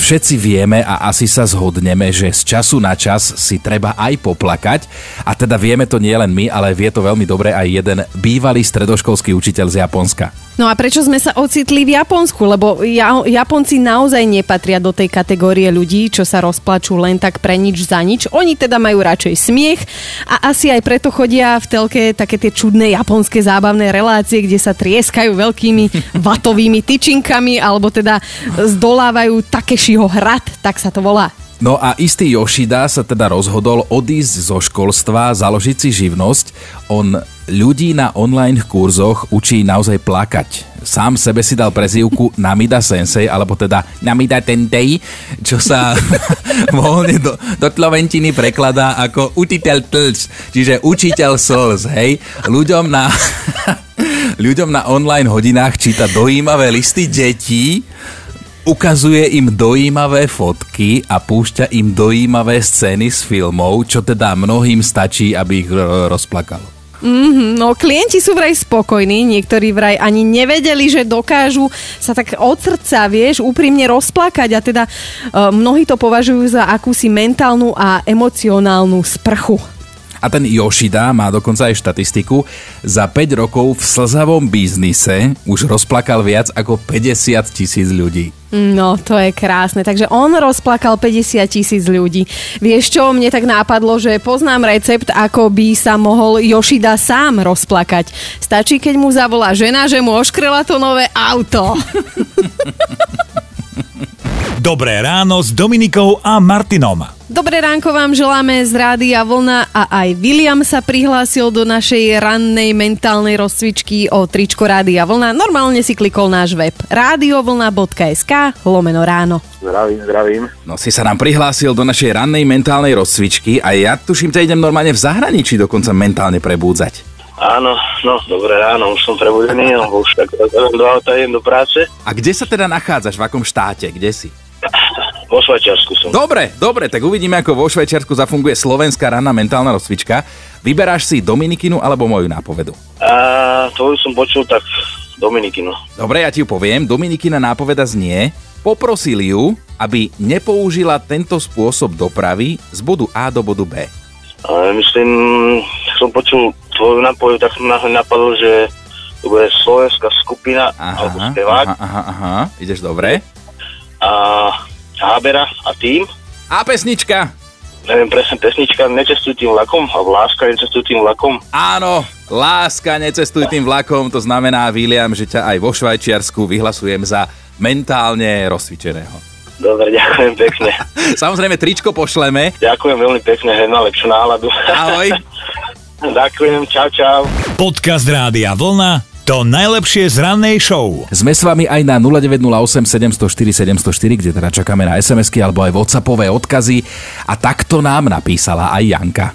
Všetci vieme a asi sa zhodneme, že z času na čas si treba aj poplakať. A teda vieme to nie len my, ale vie to veľmi dobre aj jeden bývalý stredoškolský učiteľ z Japonska. No a prečo sme sa ocitli v Japonsku? Lebo ja, Japonci naozaj nepatria do tej kategórie ľudí, čo sa rozplačú len tak pre nič za nič. Oni teda majú radšej smiech a asi aj preto chodia v telke také tie čudné japonské zábavné relácie, kde sa trieskajú veľkými vatovými tyčinkami alebo teda zdolávajú Takeshiho hrad, tak sa to volá. No a istý Yoshida sa teda rozhodol odísť zo školstva, založiť si živnosť. On ľudí na online kurzoch učí naozaj plakať. Sám sebe si dal prezývku Namida Sensei, alebo teda Namida Tentei, čo sa voľne do, do tloventiny prekladá ako učiteľ tlč, čiže učiteľ slz, hej. Ľuďom na, ľuďom na online hodinách číta dojímavé listy detí, ukazuje im dojímavé fotky a púšťa im dojímavé scény z filmov, čo teda mnohým stačí, aby ich rozplakalo. Mm-hmm, no klienti sú vraj spokojní, niektorí vraj ani nevedeli, že dokážu sa tak od srdca, vieš, úprimne rozplakať a teda e, mnohí to považujú za akúsi mentálnu a emocionálnu sprchu. A ten Yoshida má dokonca aj štatistiku. Za 5 rokov v slzavom biznise už rozplakal viac ako 50 tisíc ľudí. No, to je krásne. Takže on rozplakal 50 tisíc ľudí. Vieš čo, mne tak nápadlo, že poznám recept, ako by sa mohol Yoshida sám rozplakať. Stačí, keď mu zavolá žena, že mu oškrela to nové auto. Dobré ráno s Dominikou a Martinom. Dobré ránko vám želáme z Rádia Vlna a aj William sa prihlásil do našej rannej mentálnej rozcvičky o tričko Rádia Vlna. Normálne si klikol náš web radiovlna.sk lomeno ráno. Zdravím, zdravím. No si sa nám prihlásil do našej rannej mentálnej rozcvičky a ja tuším, ťa idem normálne v zahraničí dokonca mentálne prebúdzať. Áno, no, dobré ráno, už som prebudený, už tak do auta idem do práce. A kde sa teda nachádzaš? V akom štáte? Kde si? Vo Švajčiarsku som. Dobre, dobre, tak uvidíme, ako vo Švajčiarsku zafunguje slovenská ranná mentálna rozcvička. Vyberáš si Dominikinu alebo moju nápovedu? A tvoju som počul tak Dominikinu. Dobre, ja ti ju poviem. Dominikina nápoveda znie, poprosil ju, aby nepoužila tento spôsob dopravy z bodu A do bodu B. A myslím, som počul tvoju nápovedu, tak som napadol, že to bude slovenská skupina Aha, alebo spevák. aha, aha, aha, ideš dobre. A Hábera a tým. A pesnička. Neviem presne, pesnička Necestuj tým vlakom, alebo Láska necestuj tým vlakom. Áno, láska, necestuj tým vlakom, to znamená, William, že ťa aj vo Švajčiarsku vyhlasujem za mentálne rozcvičeného. Dobre, ďakujem pekne. Samozrejme, tričko pošleme. ďakujem veľmi pekne, hej, na lepšiu náladu. Ahoj. ďakujem, čau, čau. Podcast Rádia Vlna. To najlepšie z rannej show. Sme s vami aj na 0908 704 704, kde teda čakáme na SMS-ky alebo aj WhatsAppové odkazy. A takto nám napísala aj Janka.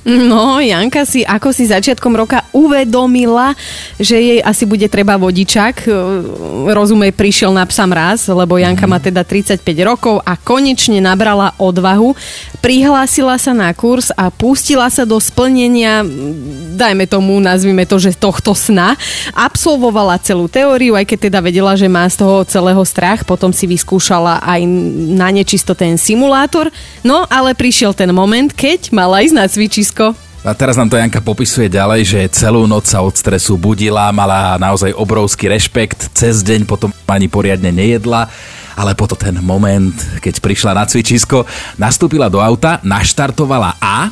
No, Janka si ako si začiatkom roka uvedomila, že jej asi bude treba vodičak. Rozumej, prišiel na psa mraz, lebo Janka má teda 35 rokov a konečne nabrala odvahu. Prihlásila sa na kurz a pustila sa do splnenia, dajme tomu, nazvime to, že tohto sna. Absolvovala celú teóriu, aj keď teda vedela, že má z toho celého strach. Potom si vyskúšala aj na nečisto ten simulátor. No, ale prišiel ten moment, keď mala ísť na cvičisko a teraz nám to Janka popisuje ďalej, že celú noc sa od stresu budila, mala naozaj obrovský rešpekt, cez deň potom ani poriadne nejedla, ale potom ten moment, keď prišla na cvičisko, nastúpila do auta, naštartovala a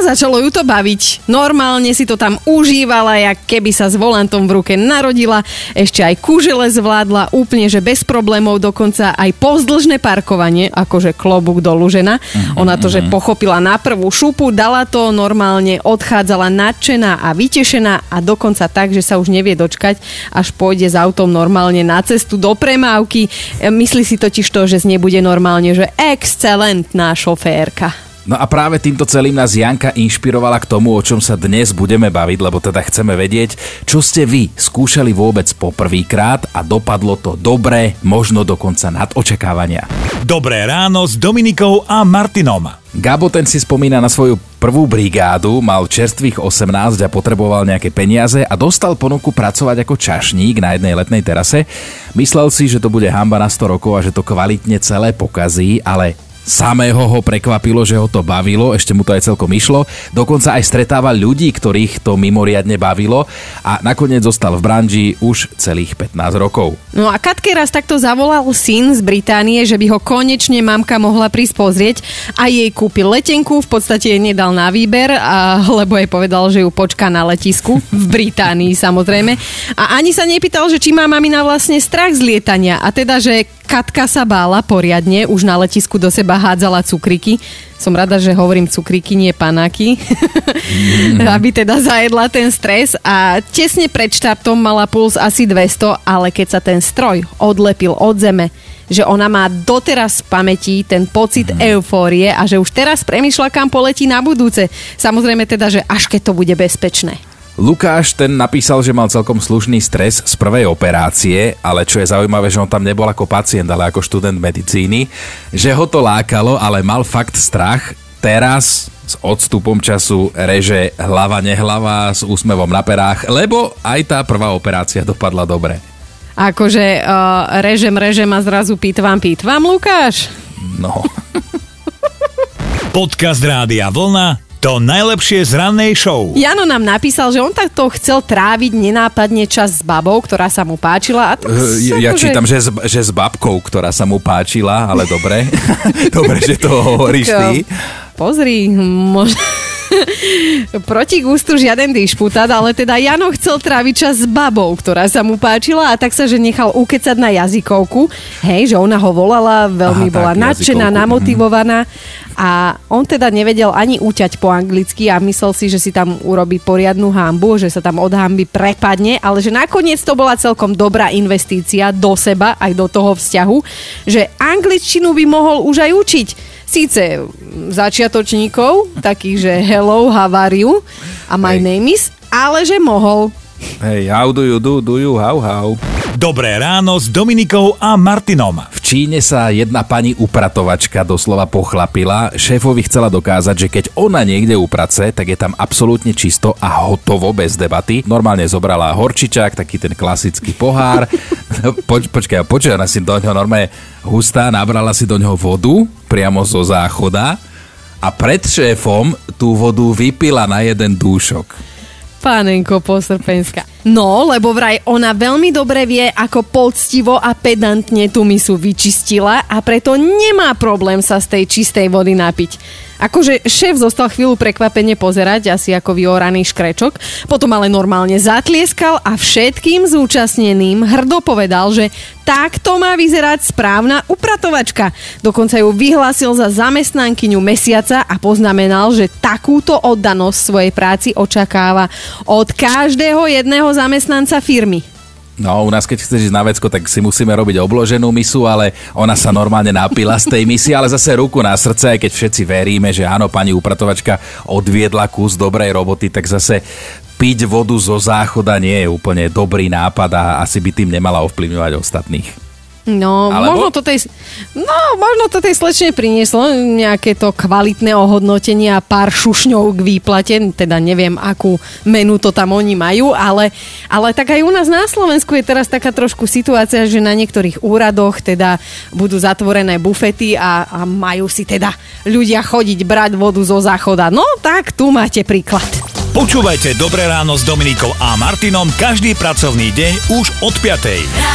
a začalo ju to baviť. Normálne si to tam užívala, jak keby sa s volantom v ruke narodila. Ešte aj kúžele zvládla úplne, že bez problémov, dokonca aj pozdĺžne parkovanie, akože klobúk dolu žena. Ona to, že pochopila na prvú šupu, dala to normálne, odchádzala nadšená a vytešená a dokonca tak, že sa už nevie dočkať, až pôjde s autom normálne na cestu do premávky. Myslí si totiž to, že z nej bude normálne, že excelentná šoférka. No a práve týmto celým nás Janka inšpirovala k tomu, o čom sa dnes budeme baviť, lebo teda chceme vedieť, čo ste vy skúšali vôbec poprvýkrát a dopadlo to dobre, možno dokonca nad očakávania. Dobré ráno s Dominikou a Martinom. Gabo ten si spomína na svoju prvú brigádu, mal čerstvých 18 a potreboval nejaké peniaze a dostal ponuku pracovať ako čašník na jednej letnej terase. Myslel si, že to bude hamba na 100 rokov a že to kvalitne celé pokazí, ale Samého ho prekvapilo, že ho to bavilo, ešte mu to aj celkom išlo. Dokonca aj stretával ľudí, ktorých to mimoriadne bavilo a nakoniec zostal v branži už celých 15 rokov. No a Katke raz takto zavolal syn z Británie, že by ho konečne mamka mohla prísť pozrieť a jej kúpil letenku, v podstate jej nedal na výber, a, lebo jej povedal, že ju počká na letisku, v Británii samozrejme. A ani sa nepýtal, že či má mamina vlastne strach z lietania a teda, že Katka sa bála poriadne, už na letisku do seba hádzala cukriky. Som rada, že hovorím cukriky, nie panáky. Mm. Aby teda zajedla ten stres a tesne pred štartom mala puls asi 200, ale keď sa ten stroj odlepil od zeme, že ona má doteraz v pamäti ten pocit mm. eufórie a že už teraz premyšľa, kam poletí na budúce. Samozrejme teda, že až keď to bude bezpečné. Lukáš ten napísal, že mal celkom slušný stres z prvej operácie, ale čo je zaujímavé, že on tam nebol ako pacient, ale ako študent medicíny, že ho to lákalo, ale mal fakt strach. Teraz s odstupom času reže hlava nehlava s úsmevom na perách, lebo aj tá prvá operácia dopadla dobre. Akože uh, režem, režem a zrazu pýtvam, pýtvam, Lukáš? No. Podcast Rádia Vlna to najlepšie z rannej show. Jano nám napísal, že on takto chcel tráviť nenápadne čas s babou, ktorá sa mu páčila. A tak uh, ja akože... čítam, že s, že s babkou, ktorá sa mu páčila, ale dobre. dobre, že to hovoríš ty. Pozri, možno... Proti gustu žiaden dišputát, ale teda Jano chcel tráviť čas s babou, ktorá sa mu páčila a tak sa, že nechal ukecať na jazykovku. Hej, že ona ho volala, veľmi Aha, bola tak, nadšená, jazykovku. namotivovaná a on teda nevedel ani uťať po anglicky a myslel si, že si tam urobí poriadnu hambu, že sa tam od hamby prepadne, ale že nakoniec to bola celkom dobrá investícia do seba, aj do toho vzťahu, že angličtinu by mohol už aj učiť síce začiatočníkov, takých, že hello, how are you a my hey. name is, ale že mohol. Hej, how do you do, do you, how, how. Dobré ráno s Dominikou a Martinom. V Číne sa jedna pani upratovačka doslova pochlapila. Šéfovi chcela dokázať, že keď ona niekde uprace, tak je tam absolútne čisto a hotovo bez debaty. Normálne zobrala horčičák, taký ten klasický pohár. Poč, počkaj, počkaj, ona si do ňoho normálne hustá, nabrala si do ňoho vodu priamo zo záchoda a pred šéfom tú vodu vypila na jeden dúšok. Pánenko posrpenská. No, lebo vraj ona veľmi dobre vie, ako poctivo a pedantne tú misu vyčistila a preto nemá problém sa z tej čistej vody napiť. Akože šéf zostal chvíľu prekvapene pozerať, asi ako vyoraný škrečok, potom ale normálne zatlieskal a všetkým zúčastneným hrdo povedal, že takto má vyzerať správna upratovačka. Dokonca ju vyhlásil za zamestnankyňu mesiaca a poznamenal, že takúto oddanosť svojej práci očakáva od každého jedného zamestnanca firmy. No, u nás keď chceš ísť na vecko, tak si musíme robiť obloženú misu, ale ona sa normálne napila z tej misie, ale zase ruku na srdce, aj keď všetci veríme, že áno, pani upratovačka odviedla kus dobrej roboty, tak zase piť vodu zo záchoda nie je úplne dobrý nápad a asi by tým nemala ovplyvňovať ostatných. No, Alebo... možno to tej, no, možno to tej slečne prinieslo nejaké to kvalitné ohodnotenie a pár šušňov k výplate, teda neviem, akú menu to tam oni majú, ale, ale tak aj u nás na Slovensku je teraz taká trošku situácia, že na niektorých úradoch teda budú zatvorené bufety a, a majú si teda ľudia chodiť brať vodu zo záchoda. No, tak tu máte príklad. Počúvajte Dobré ráno s Dominikou a Martinom každý pracovný deň už od 5.